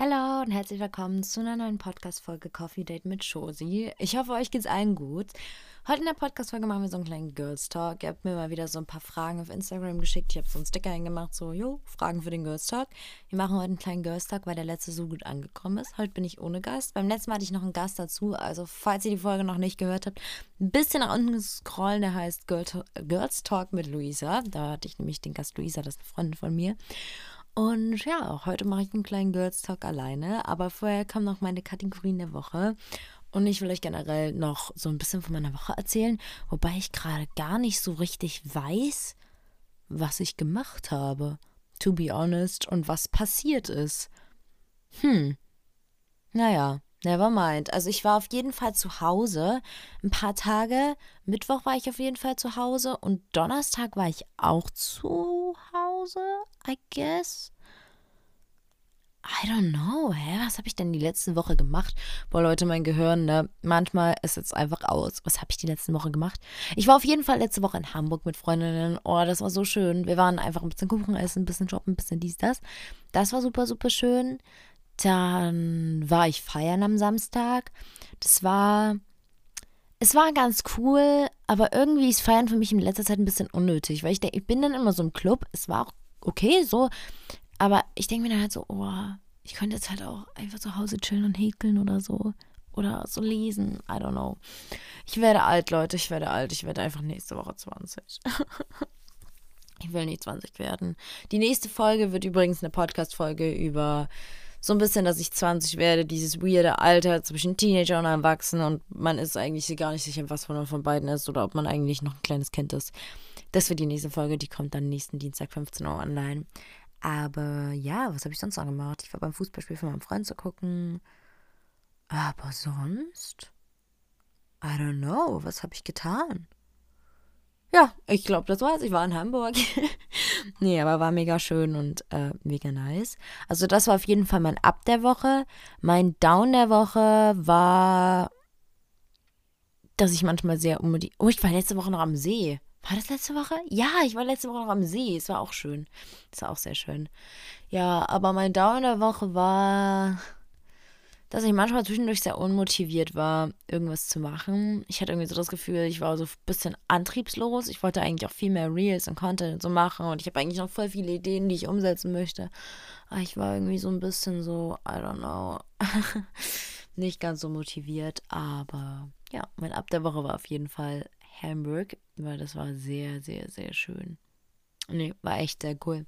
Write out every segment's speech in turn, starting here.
Hallo und herzlich willkommen zu einer neuen Podcast-Folge Coffee Date mit Josie. Ich hoffe, euch geht's allen gut. Heute in der Podcast-Folge machen wir so einen kleinen Girls Talk. Ihr habt mir mal wieder so ein paar Fragen auf Instagram geschickt. Ich habe so einen Sticker eingemacht, so, jo, Fragen für den Girls Talk. Wir machen heute einen kleinen Girls Talk, weil der letzte so gut angekommen ist. Heute bin ich ohne Gast. Beim letzten Mal hatte ich noch einen Gast dazu. Also, falls ihr die Folge noch nicht gehört habt, ein bisschen nach unten scrollen. Der heißt Girls Talk mit Luisa. Da hatte ich nämlich den Gast Luisa, das ist eine Freundin von mir. Und ja, heute mache ich einen kleinen Girls Talk alleine. Aber vorher kommen noch meine Kategorien der Woche. Und ich will euch generell noch so ein bisschen von meiner Woche erzählen, wobei ich gerade gar nicht so richtig weiß, was ich gemacht habe. To be honest, und was passiert ist. Hm. Naja, never mind. Also ich war auf jeden Fall zu Hause. Ein paar Tage. Mittwoch war ich auf jeden Fall zu Hause. Und Donnerstag war ich auch zu Hause, I guess. I don't know, hä? Was habe ich denn die letzte Woche gemacht? Boah, Leute, mein Gehirn, ne? Manchmal ist es einfach aus. Was habe ich die letzte Woche gemacht? Ich war auf jeden Fall letzte Woche in Hamburg mit Freundinnen. Oh, das war so schön. Wir waren einfach ein bisschen Kuchen essen, ein bisschen shoppen, ein bisschen dies, das. Das war super, super schön. Dann war ich feiern am Samstag. Das war. Es war ganz cool, aber irgendwie ist Feiern für mich in letzter Zeit ein bisschen unnötig, weil ich ich bin dann immer so im Club. Es war auch okay, so. Aber ich denke mir dann halt so, oh, ich könnte jetzt halt auch einfach zu Hause chillen und häkeln oder so. Oder so lesen. I don't know. Ich werde alt, Leute. Ich werde alt. Ich werde einfach nächste Woche 20. ich will nicht 20 werden. Die nächste Folge wird übrigens eine Podcast-Folge über so ein bisschen, dass ich 20 werde, dieses weirde Alter zwischen Teenager und Erwachsenen und man ist eigentlich gar nicht sicher, was man von beiden ist oder ob man eigentlich noch ein kleines Kind ist. Das wird die nächste Folge, die kommt dann nächsten Dienstag 15 Uhr online. Aber ja, was habe ich sonst noch gemacht? Ich war beim Fußballspiel von meinem Freund zu gucken. Aber sonst? I don't know. Was habe ich getan? Ja, ich glaube, das war's. Ich war in Hamburg. nee, aber war mega schön und äh, mega nice. Also, das war auf jeden Fall mein Up der Woche. Mein Down der Woche war, dass ich manchmal sehr unbedingt. Oh, ich war letzte Woche noch am See. War das letzte Woche? Ja, ich war letzte Woche noch am See. Es war auch schön. Es war auch sehr schön. Ja, aber mein Down der Woche war, dass ich manchmal zwischendurch sehr unmotiviert war, irgendwas zu machen. Ich hatte irgendwie so das Gefühl, ich war so ein bisschen antriebslos. Ich wollte eigentlich auch viel mehr Reels und Content und so machen und ich habe eigentlich noch voll viele Ideen, die ich umsetzen möchte. Aber ich war irgendwie so ein bisschen so, I don't know, nicht ganz so motiviert. Aber ja, mein Ab der Woche war auf jeden Fall Hamburg, weil das war sehr, sehr, sehr schön. Nee, war echt sehr cool.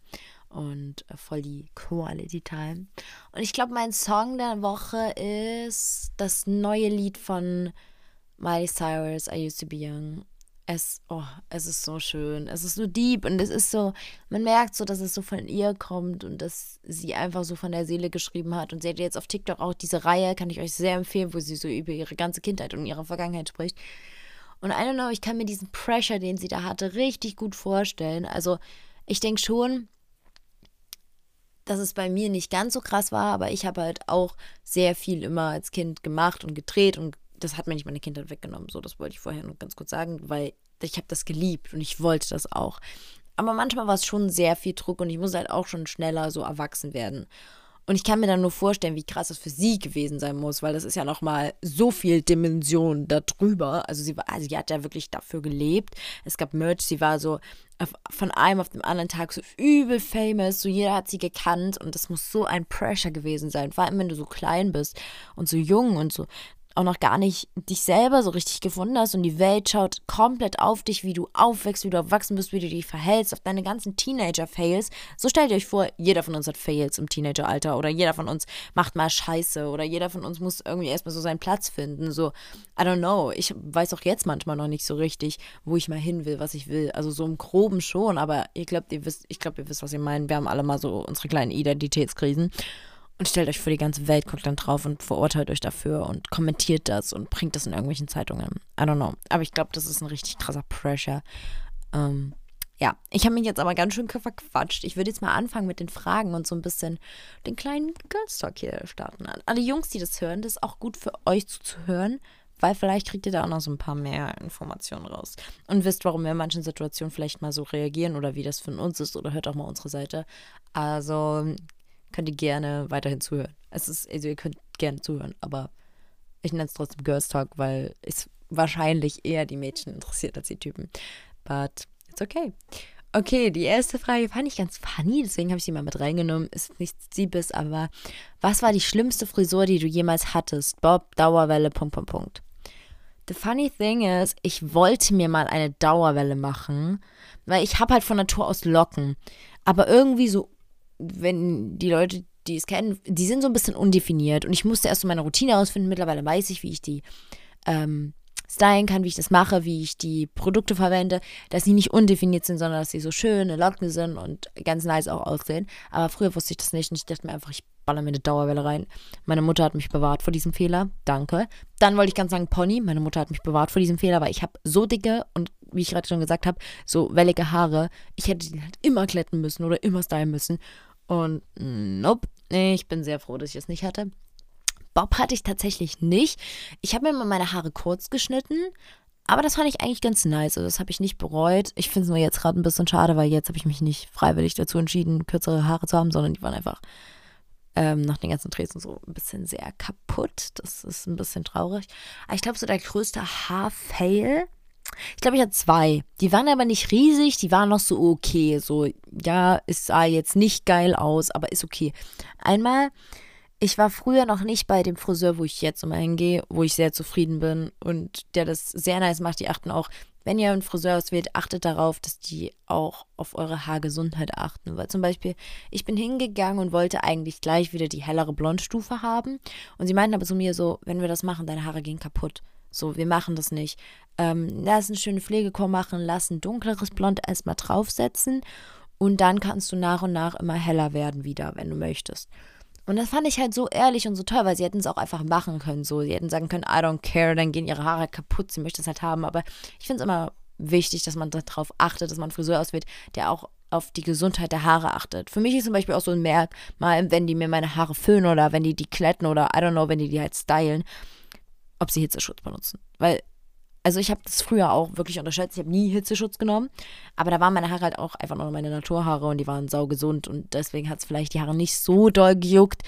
Und äh, voll die Quality Time. Und ich glaube, mein Song der Woche ist das neue Lied von Miley Cyrus, I Used to Be Young. Es, oh, es ist so schön. Es ist so deep und es ist so, man merkt so, dass es so von ihr kommt und dass sie einfach so von der Seele geschrieben hat. Und sie hat jetzt auf TikTok auch diese Reihe, kann ich euch sehr empfehlen, wo sie so über ihre ganze Kindheit und ihre Vergangenheit spricht. Und I don't know, ich kann mir diesen Pressure, den sie da hatte, richtig gut vorstellen. Also ich denke schon, dass es bei mir nicht ganz so krass war, aber ich habe halt auch sehr viel immer als Kind gemacht und gedreht und das hat mir nicht meine Kindheit weggenommen. So, das wollte ich vorher nur ganz kurz sagen, weil ich habe das geliebt und ich wollte das auch. Aber manchmal war es schon sehr viel Druck und ich musste halt auch schon schneller so erwachsen werden. Und ich kann mir dann nur vorstellen, wie krass das für sie gewesen sein muss, weil das ist ja nochmal so viel Dimension darüber. Also sie, war, also sie hat ja wirklich dafür gelebt. Es gab Merch, sie war so von einem auf den anderen Tag so übel famous, so jeder hat sie gekannt und das muss so ein Pressure gewesen sein, vor allem wenn du so klein bist und so jung und so auch noch gar nicht dich selber so richtig gefunden hast und die Welt schaut komplett auf dich, wie du aufwächst, wie du erwachsen bist, wie du dich verhältst, auf deine ganzen Teenager-Fails. So stellt ihr euch vor, jeder von uns hat Fails im Teenageralter oder jeder von uns macht mal Scheiße oder jeder von uns muss irgendwie erstmal so seinen Platz finden. So, I don't know. Ich weiß auch jetzt manchmal noch nicht so richtig, wo ich mal hin will, was ich will. Also so im Groben schon, aber ihr glaubt, ihr wisst, ich glaube, ihr wisst, was ich meine. Wir haben alle mal so unsere kleinen Identitätskrisen und stellt euch vor, die ganze Welt guckt dann drauf und verurteilt euch dafür und kommentiert das und bringt das in irgendwelchen Zeitungen. I don't know. Aber ich glaube, das ist ein richtig krasser Pressure. Ähm, ja, ich habe mich jetzt aber ganz schön verquatscht. Ich würde jetzt mal anfangen mit den Fragen und so ein bisschen den kleinen Girls Talk hier starten. Alle Jungs, die das hören, das ist auch gut für euch zuzuhören, weil vielleicht kriegt ihr da auch noch so ein paar mehr Informationen raus und wisst, warum wir in manchen Situationen vielleicht mal so reagieren oder wie das für uns ist oder hört auch mal unsere Seite. Also könnt ihr gerne weiterhin zuhören. Es ist, also ihr könnt gerne zuhören, aber ich nenne es trotzdem Girls Talk, weil es wahrscheinlich eher die Mädchen interessiert als die Typen. But it's okay. Okay, die erste Frage fand ich ganz funny, deswegen habe ich sie mal mit reingenommen. Ist nichts Siebes, aber was war die schlimmste Frisur, die du jemals hattest? Bob, Dauerwelle, Punkt, Punkt, Punkt. The funny thing is, ich wollte mir mal eine Dauerwelle machen, weil ich habe halt von Natur aus Locken. Aber irgendwie so, wenn die Leute, die es kennen, die sind so ein bisschen undefiniert. Und ich musste erst so meine Routine ausfinden. Mittlerweile weiß ich, wie ich die ähm, stylen kann, wie ich das mache, wie ich die Produkte verwende, dass sie nicht undefiniert sind, sondern dass sie so schöne Locken sind und ganz nice auch aussehen. Aber früher wusste ich das nicht und ich dachte mir einfach, ich baller mir eine Dauerwelle rein. Meine Mutter hat mich bewahrt vor diesem Fehler. Danke. Dann wollte ich ganz sagen Pony. Meine Mutter hat mich bewahrt vor diesem Fehler, weil ich habe so dicke und wie ich gerade schon gesagt habe, so wellige Haare. Ich hätte die halt immer kletten müssen oder immer stylen müssen. Und nope. Ich bin sehr froh, dass ich es nicht hatte. Bob hatte ich tatsächlich nicht. Ich habe mir mal meine Haare kurz geschnitten, aber das fand ich eigentlich ganz nice. Also das habe ich nicht bereut. Ich finde es nur jetzt gerade ein bisschen schade, weil jetzt habe ich mich nicht freiwillig dazu entschieden, kürzere Haare zu haben, sondern die waren einfach ähm, nach den ganzen Drehs so ein bisschen sehr kaputt. Das ist ein bisschen traurig. Aber ich glaube, so der größte Haarfail. Ich glaube, ich hatte zwei. Die waren aber nicht riesig, die waren noch so okay. So, ja, es sah jetzt nicht geil aus, aber ist okay. Einmal ich war früher noch nicht bei dem Friseur, wo ich jetzt immer hingehe, wo ich sehr zufrieden bin und der das sehr nice macht. Die achten auch, wenn ihr einen Friseur auswählt, achtet darauf, dass die auch auf eure Haargesundheit achten. Weil zum Beispiel, ich bin hingegangen und wollte eigentlich gleich wieder die hellere Blondstufe haben. Und sie meinten aber zu mir so, wenn wir das machen, deine Haare gehen kaputt. So, wir machen das nicht. Ähm, lass eine schöne Pflegekur machen, lass ein dunkleres Blond erstmal draufsetzen und dann kannst du nach und nach immer heller werden wieder, wenn du möchtest. Und das fand ich halt so ehrlich und so toll, weil sie hätten es auch einfach machen können. So, sie hätten sagen können, I don't care, dann gehen ihre Haare kaputt, sie möchte es halt haben. Aber ich finde es immer wichtig, dass man darauf achtet, dass man einen Friseur auswählt, der auch auf die Gesundheit der Haare achtet. Für mich ist zum Beispiel auch so ein Merkmal, wenn die mir meine Haare föhnen oder wenn die die kletten oder I don't know, wenn die die halt stylen, ob sie Hitzeschutz benutzen. Weil also ich habe das früher auch wirklich unterschätzt. Ich habe nie Hitzeschutz genommen. Aber da waren meine Haare halt auch einfach nur meine Naturhaare und die waren saugesund. Und deswegen hat es vielleicht die Haare nicht so doll gejuckt.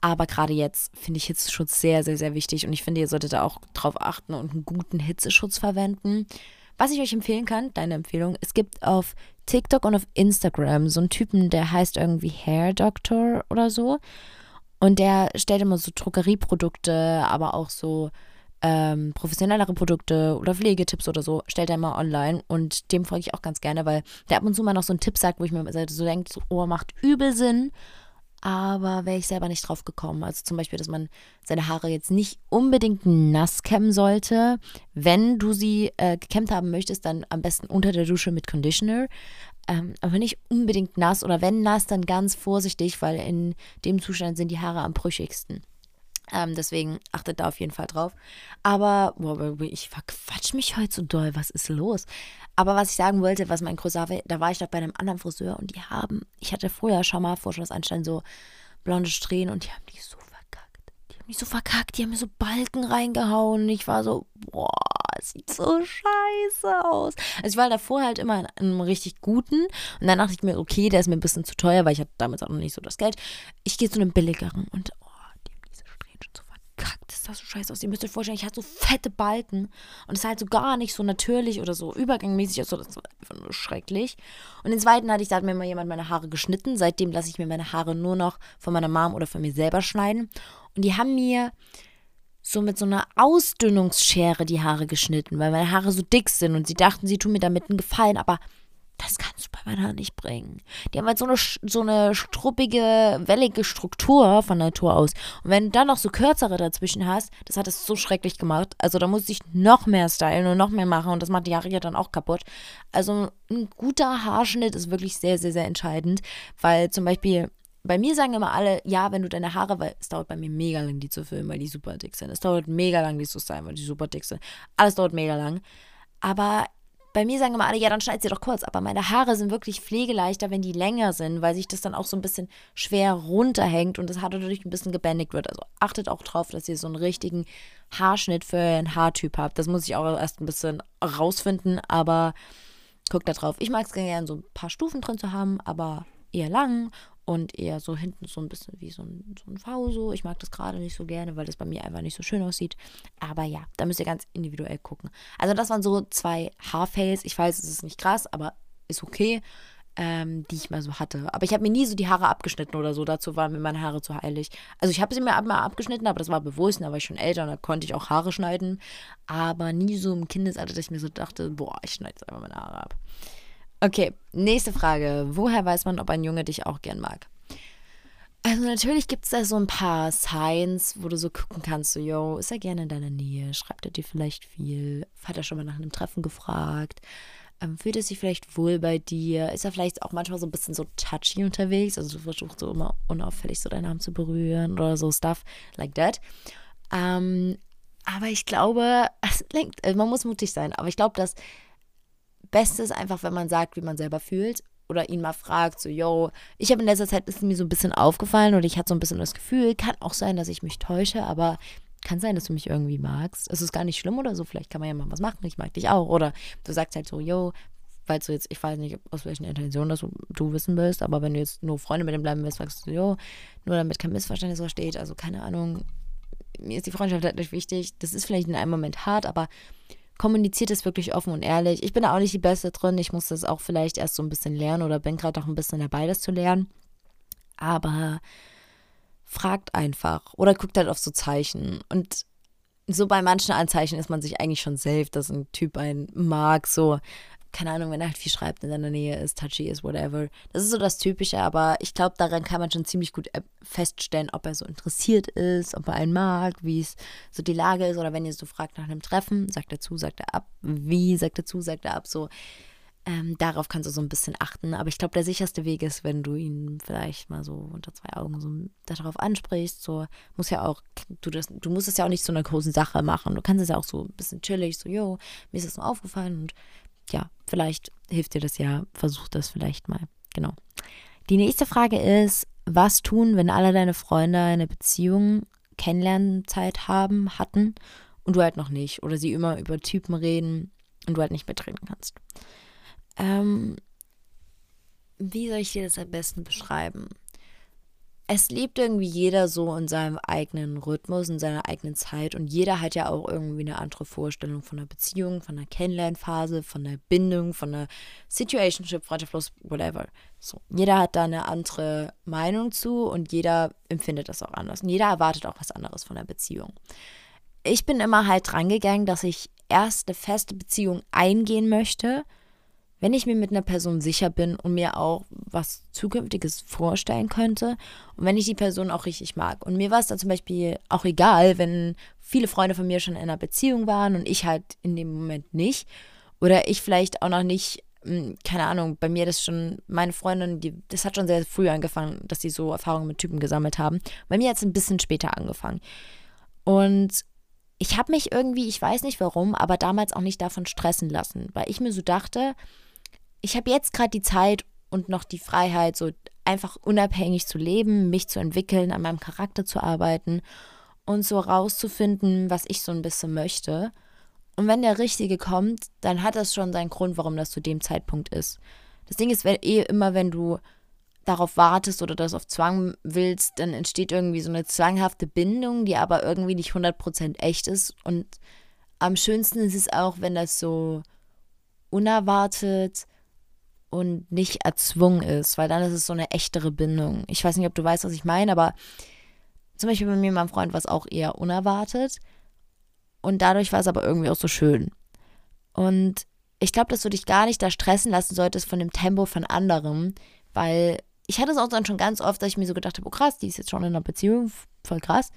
Aber gerade jetzt finde ich Hitzeschutz sehr, sehr, sehr wichtig. Und ich finde, ihr solltet da auch drauf achten und einen guten Hitzeschutz verwenden. Was ich euch empfehlen kann, deine Empfehlung, es gibt auf TikTok und auf Instagram so einen Typen, der heißt irgendwie Hair Doctor oder so. Und der stellt immer so Drogerieprodukte, aber auch so ähm, professionellere Produkte oder Pflegetipps oder so, stellt er immer online und dem folge ich auch ganz gerne, weil der ab und zu mal noch so einen Tipp sagt, wo ich mir so denke, oh, macht übel Sinn, aber wäre ich selber nicht drauf gekommen. Also zum Beispiel, dass man seine Haare jetzt nicht unbedingt nass kämmen sollte. Wenn du sie äh, gekämmt haben möchtest, dann am besten unter der Dusche mit Conditioner. Ähm, aber nicht unbedingt nass oder wenn nass, dann ganz vorsichtig, weil in dem Zustand sind die Haare am brüchigsten. Ähm, deswegen achtet da auf jeden Fall drauf. Aber boah, ich verquatsch mich heute so doll. Was ist los? Aber was ich sagen wollte, was mein war, da war ich doch bei einem anderen Friseur und die haben, ich hatte vorher schon mal vor Schloss Einstein so blonde Strähnen und die haben die so verkackt. Die haben mich so verkackt, die haben mir so Balken reingehauen. Und ich war so, boah, sieht so scheiße aus. Also ich war davor halt immer in einem richtig guten und dann dachte ich mir, okay, der ist mir ein bisschen zu teuer, weil ich hatte damals auch noch nicht so das Geld. Ich gehe zu einem billigeren und das sah so scheiße aus. Ihr müsst euch vorstellen, ich hatte so fette Balken und es sah halt so gar nicht so natürlich oder so übergangmäßig aus. Das war einfach nur schrecklich. Und den zweiten hatte ich, da hat mir mal jemand meine Haare geschnitten. Seitdem lasse ich mir meine Haare nur noch von meiner Mom oder von mir selber schneiden. Und die haben mir so mit so einer Ausdünnungsschere die Haare geschnitten, weil meine Haare so dick sind und sie dachten, sie tun mir damit einen Gefallen, aber das kannst du bei meiner nicht bringen. Die haben halt so eine, so eine struppige, wellige Struktur von Natur aus. Und wenn du dann noch so kürzere dazwischen hast, das hat es so schrecklich gemacht. Also da muss ich noch mehr stylen und noch mehr machen und das macht die Haare ja dann auch kaputt. Also ein guter Haarschnitt ist wirklich sehr, sehr, sehr entscheidend, weil zum Beispiel bei mir sagen immer alle, ja, wenn du deine Haare, weil es dauert bei mir mega lang, die zu filmen, weil die super dick sind. Es dauert mega lang, die zu stylen, weil die super dick sind. Alles dauert mega lang. Aber bei mir sagen immer alle, ja, dann schneid sie doch kurz. Aber meine Haare sind wirklich pflegeleichter, wenn die länger sind, weil sich das dann auch so ein bisschen schwer runterhängt und das Haar dadurch ein bisschen gebändigt wird. Also achtet auch drauf, dass ihr so einen richtigen Haarschnitt für euren Haartyp habt. Das muss ich auch erst ein bisschen rausfinden, aber guckt da drauf. Ich mag es gerne, so ein paar Stufen drin zu haben, aber eher lang und eher so hinten so ein bisschen wie so ein, so ein V so. Ich mag das gerade nicht so gerne, weil das bei mir einfach nicht so schön aussieht. Aber ja, da müsst ihr ganz individuell gucken. Also das waren so zwei Haarfails. Ich weiß, es ist nicht krass, aber ist okay ähm, die ich mal so hatte. Aber ich habe mir nie so die Haare abgeschnitten oder so. Dazu waren mir meine Haare zu heilig. Also ich habe sie mir mal abgeschnitten, aber das war bewusst. Da war ich schon älter und da konnte ich auch Haare schneiden. Aber nie so im Kindesalter, dass ich mir so dachte, boah, ich schneide jetzt einfach meine Haare ab. Okay, nächste Frage. Woher weiß man, ob ein Junge dich auch gern mag? Also natürlich gibt es da so ein paar Signs, wo du so gucken kannst, so, yo, ist er gerne in deiner Nähe? Schreibt er dir vielleicht viel? Hat er schon mal nach einem Treffen gefragt? Ähm, fühlt er sich vielleicht wohl bei dir? Ist er vielleicht auch manchmal so ein bisschen so touchy unterwegs? Also du versuchst so immer unauffällig so deinen Arm zu berühren oder so Stuff like that. Ähm, aber ich glaube, äh, man muss mutig sein. Aber ich glaube, das Beste ist einfach, wenn man sagt, wie man selber fühlt oder ihn mal fragt, so, yo, ich habe in letzter Zeit ist mir so ein bisschen aufgefallen oder ich hatte so ein bisschen das Gefühl, kann auch sein, dass ich mich täusche, aber kann sein, dass du mich irgendwie magst. Es ist gar nicht schlimm oder so. Vielleicht kann man ja mal was machen. Ich mag dich auch. Oder du sagst halt so, yo, weil du jetzt, ich weiß nicht, aus welchen Intentionen das du wissen willst, aber wenn du jetzt nur Freunde mit ihm bleiben willst, sagst du, yo, nur damit kein Missverständnis versteht. Also keine Ahnung, mir ist die Freundschaft halt nicht wichtig. Das ist vielleicht in einem Moment hart, aber kommuniziert es wirklich offen und ehrlich. Ich bin da auch nicht die Beste drin. Ich muss das auch vielleicht erst so ein bisschen lernen oder bin gerade auch ein bisschen dabei, das zu lernen. Aber fragt einfach oder guckt halt auf so Zeichen. Und so bei manchen Anzeichen ist man sich eigentlich schon safe, dass ein Typ einen mag. So, keine Ahnung, wenn er halt viel schreibt, in seiner Nähe ist, touchy ist, whatever. Das ist so das Typische, aber ich glaube, daran kann man schon ziemlich gut äh, feststellen, ob er so interessiert ist, ob er einen mag, wie es so die Lage ist. Oder wenn ihr so fragt nach einem Treffen, sagt er zu, sagt er ab. Wie, sagt er zu, sagt er ab. So, ähm, darauf kannst du so ein bisschen achten. Aber ich glaube, der sicherste Weg ist, wenn du ihn vielleicht mal so unter zwei Augen so darauf ansprichst. So muss ja auch, du, das, du musst es ja auch nicht zu einer großen Sache machen. Du kannst es ja auch so ein bisschen chillig, so, yo, mir ist das nur aufgefallen und ja, vielleicht hilft dir das ja. Versuch das vielleicht mal. Genau. Die nächste Frage ist, was tun, wenn alle deine Freunde eine Beziehung, Kennenlernzeit haben, hatten und du halt noch nicht? Oder sie immer über Typen reden und du halt nicht mitreden kannst. Ähm, wie soll ich dir das am besten beschreiben? Es lebt irgendwie jeder so in seinem eigenen Rhythmus, in seiner eigenen Zeit und jeder hat ja auch irgendwie eine andere Vorstellung von einer Beziehung, von einer Kennenlernphase, von einer Bindung, von einer Situationship, Freundschaft, whatever. So, jeder hat da eine andere Meinung zu und jeder empfindet das auch anders und jeder erwartet auch was anderes von der Beziehung. Ich bin immer halt drangegangen, dass ich erst eine feste Beziehung eingehen möchte – wenn ich mir mit einer Person sicher bin und mir auch was Zukünftiges vorstellen könnte und wenn ich die Person auch richtig mag. Und mir war es dann zum Beispiel auch egal, wenn viele Freunde von mir schon in einer Beziehung waren und ich halt in dem Moment nicht. Oder ich vielleicht auch noch nicht, hm, keine Ahnung, bei mir das schon, meine Freundin, die, das hat schon sehr früh angefangen, dass sie so Erfahrungen mit Typen gesammelt haben. Bei mir hat es ein bisschen später angefangen. Und ich habe mich irgendwie, ich weiß nicht warum, aber damals auch nicht davon stressen lassen, weil ich mir so dachte, ich habe jetzt gerade die Zeit und noch die Freiheit, so einfach unabhängig zu leben, mich zu entwickeln, an meinem Charakter zu arbeiten und so rauszufinden, was ich so ein bisschen möchte. Und wenn der Richtige kommt, dann hat das schon seinen Grund, warum das zu dem Zeitpunkt ist. Das Ding ist, eh immer, wenn du darauf wartest oder das auf Zwang willst, dann entsteht irgendwie so eine zwanghafte Bindung, die aber irgendwie nicht 100% echt ist. Und am schönsten ist es auch, wenn das so unerwartet und nicht erzwungen ist, weil dann ist es so eine echtere Bindung. Ich weiß nicht, ob du weißt, was ich meine, aber zum Beispiel bei mir und meinem Freund war es auch eher unerwartet und dadurch war es aber irgendwie auch so schön. Und ich glaube, dass du dich gar nicht da stressen lassen solltest von dem Tempo von anderen, weil ich hatte es auch dann schon ganz oft, dass ich mir so gedacht habe, oh krass, die ist jetzt schon in einer Beziehung, voll krass,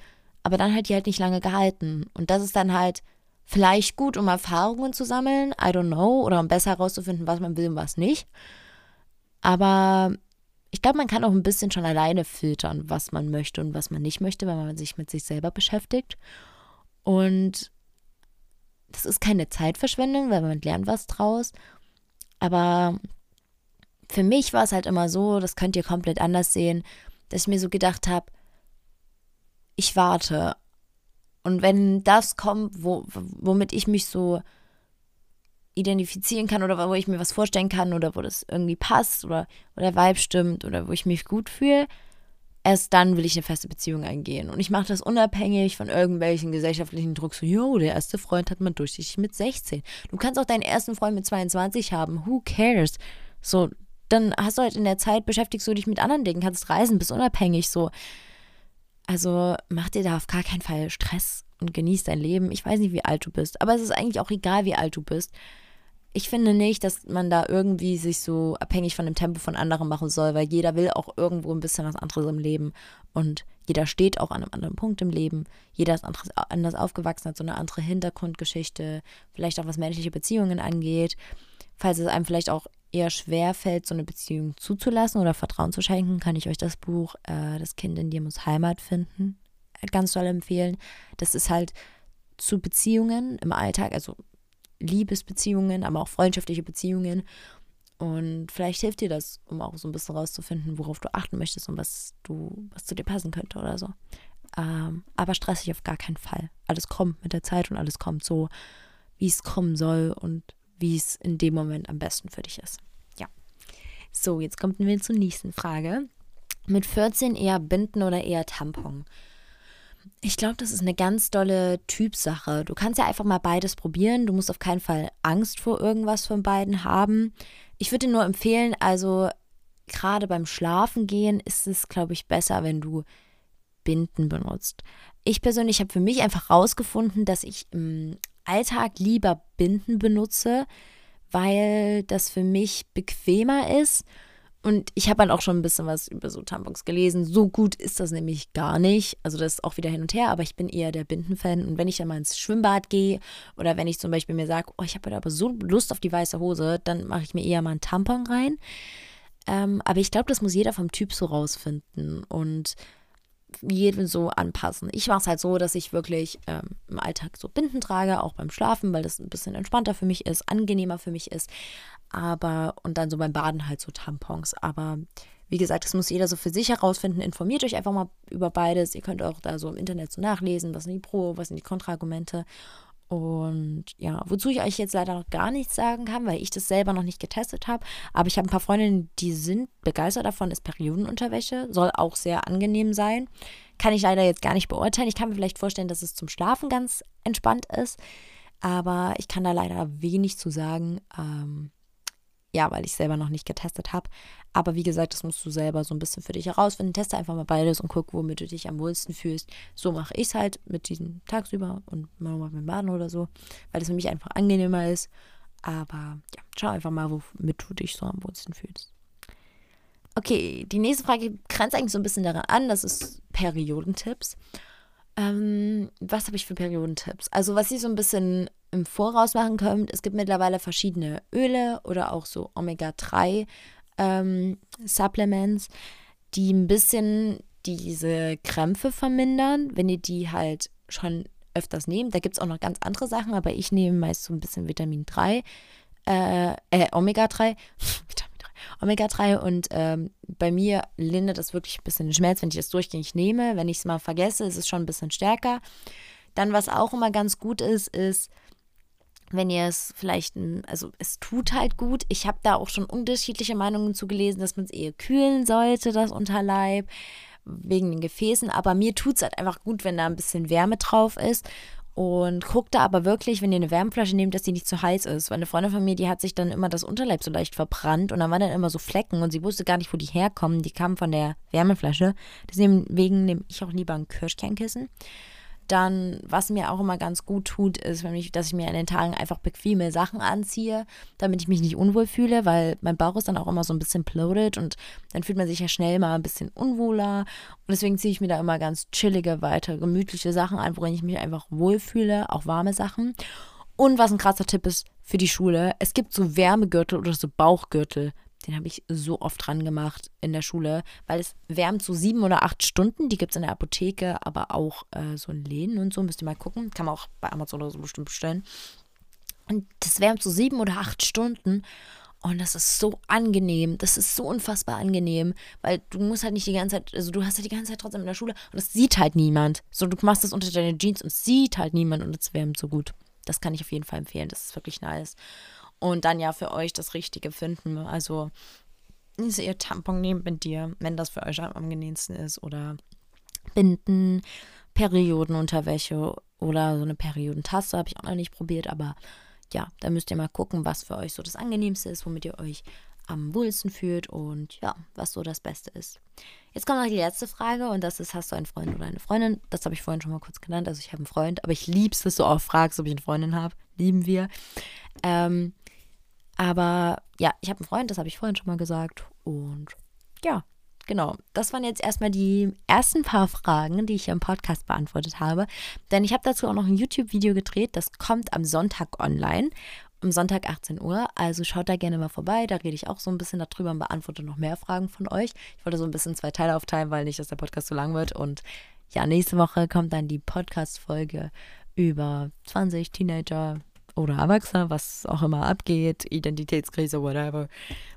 aber dann hat die halt nicht lange gehalten. Und das ist dann halt Vielleicht gut, um Erfahrungen zu sammeln, I don't know, oder um besser herauszufinden, was man will und was nicht. Aber ich glaube, man kann auch ein bisschen schon alleine filtern, was man möchte und was man nicht möchte, wenn man sich mit sich selber beschäftigt. Und das ist keine Zeitverschwendung, weil man lernt was draus. Aber für mich war es halt immer so, das könnt ihr komplett anders sehen, dass ich mir so gedacht habe, ich warte und wenn das kommt, wo, womit ich mich so identifizieren kann oder wo ich mir was vorstellen kann oder wo das irgendwie passt oder wo der Vibe stimmt oder wo ich mich gut fühle, erst dann will ich eine feste Beziehung eingehen. Und ich mache das unabhängig von irgendwelchen gesellschaftlichen Druck. So, jo, der erste Freund hat man durchsichtig mit 16. Du kannst auch deinen ersten Freund mit 22 haben. Who cares? So, dann hast du halt in der Zeit, beschäftigst du dich mit anderen Dingen, kannst reisen, bist unabhängig. So, also mach dir da auf gar keinen Fall Stress und genieß dein Leben. Ich weiß nicht, wie alt du bist, aber es ist eigentlich auch egal, wie alt du bist ich finde nicht, dass man da irgendwie sich so abhängig von dem Tempo von anderen machen soll, weil jeder will auch irgendwo ein bisschen was anderes im Leben. Und jeder steht auch an einem anderen Punkt im Leben. Jeder ist anderes, anders aufgewachsen, hat so eine andere Hintergrundgeschichte, vielleicht auch was menschliche Beziehungen angeht. Falls es einem vielleicht auch eher schwer fällt, so eine Beziehung zuzulassen oder Vertrauen zu schenken, kann ich euch das Buch äh, Das Kind in dir muss Heimat finden ganz doll empfehlen. Das ist halt zu Beziehungen im Alltag, also Liebesbeziehungen, aber auch freundschaftliche Beziehungen. Und vielleicht hilft dir das, um auch so ein bisschen rauszufinden, worauf du achten möchtest und was du, was zu dir passen könnte oder so. Ähm, aber stress dich auf gar keinen Fall. Alles kommt mit der Zeit und alles kommt so, wie es kommen soll und wie es in dem Moment am besten für dich ist. Ja. So, jetzt kommen wir zur nächsten Frage. Mit 14 eher Binden oder eher Tampon? Ich glaube, das ist eine ganz dolle Typsache. Du kannst ja einfach mal beides probieren. Du musst auf keinen Fall Angst vor irgendwas von beiden haben. Ich würde dir nur empfehlen, also gerade beim Schlafengehen ist es, glaube ich, besser, wenn du Binden benutzt. Ich persönlich habe für mich einfach rausgefunden, dass ich im Alltag lieber Binden benutze, weil das für mich bequemer ist und ich habe halt auch schon ein bisschen was über so Tampons gelesen. So gut ist das nämlich gar nicht. Also das ist auch wieder hin und her, aber ich bin eher der Bindenfan. Und wenn ich dann mal ins Schwimmbad gehe oder wenn ich zum Beispiel mir sage, oh, ich habe aber so Lust auf die weiße Hose, dann mache ich mir eher mal einen Tampon rein. Ähm, aber ich glaube, das muss jeder vom Typ so rausfinden. Und jedem so anpassen. Ich mache es halt so, dass ich wirklich ähm, im Alltag so Binden trage, auch beim Schlafen, weil das ein bisschen entspannter für mich ist, angenehmer für mich ist. Aber, und dann so beim Baden halt so Tampons. Aber wie gesagt, das muss jeder so für sich herausfinden. Informiert euch einfach mal über beides. Ihr könnt auch da so im Internet so nachlesen, was sind die Pro, was sind die Kontraargumente. Und ja, wozu ich euch jetzt leider noch gar nichts sagen kann, weil ich das selber noch nicht getestet habe. Aber ich habe ein paar Freundinnen, die sind begeistert davon, ist Periodenunterwäsche. Soll auch sehr angenehm sein. Kann ich leider jetzt gar nicht beurteilen. Ich kann mir vielleicht vorstellen, dass es zum Schlafen ganz entspannt ist. Aber ich kann da leider wenig zu sagen. Ähm, ja, weil ich selber noch nicht getestet habe. Aber wie gesagt, das musst du selber so ein bisschen für dich herausfinden. Teste einfach mal beides und guck, womit du dich am wohlsten fühlst. So mache ich es halt mit diesem tagsüber und mal mit dem Baden oder so, weil es für mich einfach angenehmer ist. Aber ja, schau einfach mal, womit du dich so am wohlsten fühlst. Okay, die nächste Frage grenzt eigentlich so ein bisschen daran an. Das ist Periodentipps. Ähm, was habe ich für Periodentipps? Also, was ich so ein bisschen im Voraus machen könnt, es gibt mittlerweile verschiedene Öle oder auch so Omega-3 ähm, Supplements, die ein bisschen diese Krämpfe vermindern, wenn ihr die halt schon öfters nehmt. Da gibt es auch noch ganz andere Sachen, aber ich nehme meist so ein bisschen Vitamin 3, äh, äh Omega-3, Omega-3 und ähm, bei mir lindert das wirklich ein bisschen den Schmerz, wenn ich das durchgängig nehme. Wenn ich es mal vergesse, ist es schon ein bisschen stärker. Dann, was auch immer ganz gut ist, ist, wenn ihr es vielleicht, also es tut halt gut. Ich habe da auch schon unterschiedliche Meinungen zu gelesen, dass man es eher kühlen sollte, das Unterleib, wegen den Gefäßen. Aber mir tut es halt einfach gut, wenn da ein bisschen Wärme drauf ist. Und guckt da aber wirklich, wenn ihr eine Wärmflasche nehmt, dass die nicht zu heiß ist. Weil eine Freundin von mir, die hat sich dann immer das Unterleib so leicht verbrannt und dann waren dann immer so Flecken und sie wusste gar nicht, wo die herkommen. Die kamen von der Wärmeflasche. Deswegen nehme ich auch lieber ein Kirschkernkissen. Dann, was mir auch immer ganz gut tut, ist, ich, dass ich mir an den Tagen einfach bequeme Sachen anziehe, damit ich mich nicht unwohl fühle, weil mein Bauch ist dann auch immer so ein bisschen bloated und dann fühlt man sich ja schnell mal ein bisschen unwohler. Und deswegen ziehe ich mir da immer ganz chillige, weiter gemütliche Sachen an, worin ich mich einfach wohlfühle, auch warme Sachen. Und was ein krasser Tipp ist für die Schule, es gibt so Wärmegürtel oder so Bauchgürtel. Den habe ich so oft dran gemacht in der Schule, weil es wärmt so sieben oder acht Stunden. Die gibt es in der Apotheke, aber auch äh, so in Läden und so. Müsst ihr mal gucken. Kann man auch bei Amazon oder so bestimmt bestellen. Und das wärmt so sieben oder acht Stunden. Und das ist so angenehm. Das ist so unfassbar angenehm, weil du musst halt nicht die ganze Zeit, also du hast halt die ganze Zeit trotzdem in der Schule und es sieht halt niemand. So, du machst das unter deine Jeans und es sieht halt niemand und es wärmt so gut. Das kann ich auf jeden Fall empfehlen. Das ist wirklich nice. Und dann ja für euch das Richtige finden. Also ihr Tampon nehmt mit dir, wenn das für euch am angenehmsten ist oder Binden, Periodenunterwäsche oder so eine Periodentasse habe ich auch noch nicht probiert, aber ja, da müsst ihr mal gucken, was für euch so das angenehmste ist, womit ihr euch am wohlsten fühlt und ja, was so das Beste ist. Jetzt kommt noch die letzte Frage und das ist, hast du einen Freund oder eine Freundin? Das habe ich vorhin schon mal kurz genannt. Also ich habe einen Freund, aber ich liebe es, dass du auch fragst, ob ich eine Freundin habe. Lieben wir. Ähm, aber ja, ich habe einen Freund, das habe ich vorhin schon mal gesagt. Und ja, genau. Das waren jetzt erstmal die ersten paar Fragen, die ich im Podcast beantwortet habe. Denn ich habe dazu auch noch ein YouTube-Video gedreht. Das kommt am Sonntag online am Sonntag 18 Uhr. Also schaut da gerne mal vorbei. Da rede ich auch so ein bisschen darüber und beantworte noch mehr Fragen von euch. Ich wollte so ein bisschen zwei Teile aufteilen, weil nicht, dass der Podcast zu lang wird. Und ja, nächste Woche kommt dann die Podcast-Folge über 20 Teenager oder Erwachsene, was auch immer abgeht, Identitätskrise, whatever.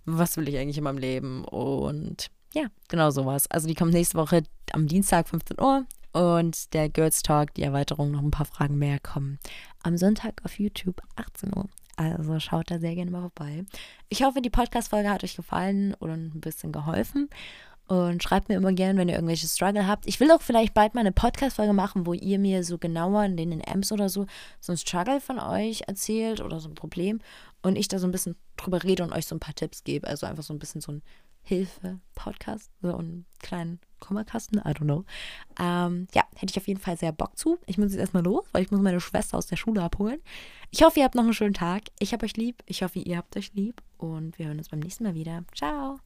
Was will ich eigentlich in meinem Leben? Und ja, genau sowas. Also die kommt nächste Woche am Dienstag 15 Uhr und der Girls Talk, die Erweiterung, noch ein paar Fragen mehr kommen am Sonntag auf YouTube 18 Uhr. Also schaut da sehr gerne mal vorbei. Ich hoffe, die Podcast-Folge hat euch gefallen und ein bisschen geholfen. Und schreibt mir immer gerne, wenn ihr irgendwelche Struggle habt. Ich will auch vielleicht bald mal eine Podcast-Folge machen, wo ihr mir so genauer in den Amps oder so so ein Struggle von euch erzählt oder so ein Problem und ich da so ein bisschen drüber rede und euch so ein paar Tipps gebe. Also einfach so ein bisschen so ein Hilfe-Podcast, so einen kleinen Kummerkasten, I don't know. Ähm, ja, hätte ich auf jeden Fall sehr Bock zu. Ich muss jetzt erstmal los, weil ich muss meine Schwester aus der Schule abholen. Ich hoffe, ihr habt noch einen schönen Tag. Ich habe euch lieb. Ich hoffe, ihr habt euch lieb. Und wir hören uns beim nächsten Mal wieder. Ciao.